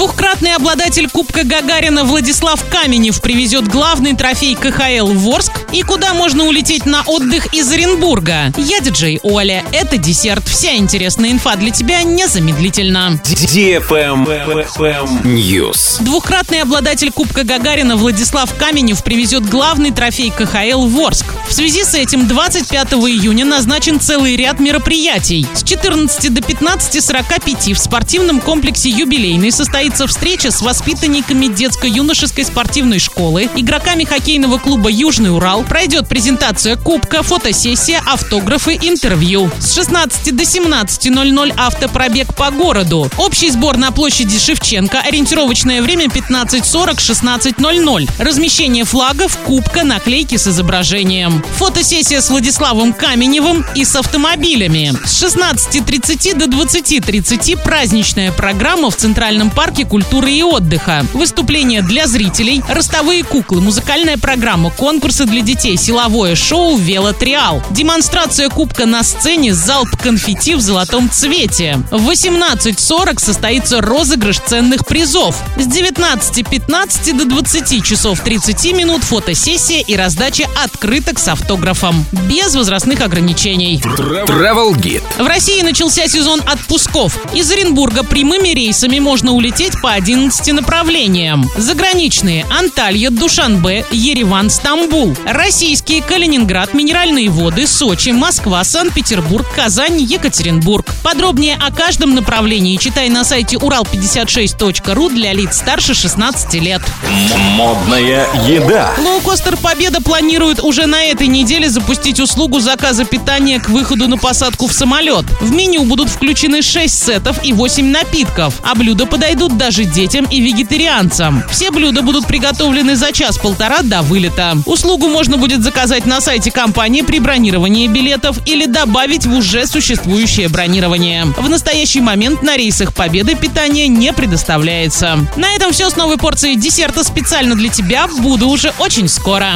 Двухкратный обладатель Кубка Гагарина Владислав Каменев привезет главный трофей КХЛ в Орск и куда можно улететь на отдых из Оренбурга. Я диджей Оля. Это десерт. Вся интересная инфа для тебя незамедлительно. News. Двухкратный обладатель Кубка Гагарина Владислав Каменев привезет главный трофей КХЛ в Орск. В связи с этим 25 июня назначен целый ряд мероприятий. С 14 до 15.45 в спортивном комплексе «Юбилейный» состоится встреча с воспитанниками детско-юношеской спортивной школы, игроками хоккейного клуба «Южный Урал», пройдет презентация кубка, фотосессия, автографы, интервью. С 16 до 17.00 автопробег по городу. Общий сбор на площади Шевченко, ориентировочное время 15.40-16.00. Размещение флагов, кубка, наклейки с изображением. Фотосессия с Владиславом Каменевым и с автомобилями. С 16.30 до 20.30 праздничная программа в Центральном парке культуры и отдыха. Выступления для зрителей, ростовые куклы, музыкальная программа, конкурсы для детей, силовое шоу «Велотриал». Демонстрация кубка на сцене, залп конфетти в золотом цвете. В 18.40 состоится розыгрыш ценных призов. С 19.15 до 20 часов 30 минут фотосессия и раздача открыток с автографом. Без возрастных ограничений. Travel Guide. В России начался сезон отпусков. Из Оренбурга прямыми рейсами можно улететь по 11 направлениям. Заграничные – Анталья, Душанбе, Ереван, Стамбул. Российские – Калининград, Минеральные воды, Сочи, Москва, Санкт-Петербург, Казань, Екатеринбург. Подробнее о каждом направлении читай на сайте урал56.ру для лиц старше 16 лет. Модная еда. Лоукостер «Победа» планирует уже на этой неделе запустить услугу заказа питания к выходу на посадку в самолет. В меню будут включены 6 сетов и 8 напитков, а блюда подойдут даже детям и вегетарианцам. Все блюда будут приготовлены за час-полтора до вылета. Услугу можно будет заказать на сайте компании при бронировании билетов или добавить в уже существующее бронирование. В настоящий момент на рейсах «Победы» питание не предоставляется. На этом все с новой порцией десерта специально для тебя. Буду уже очень скоро.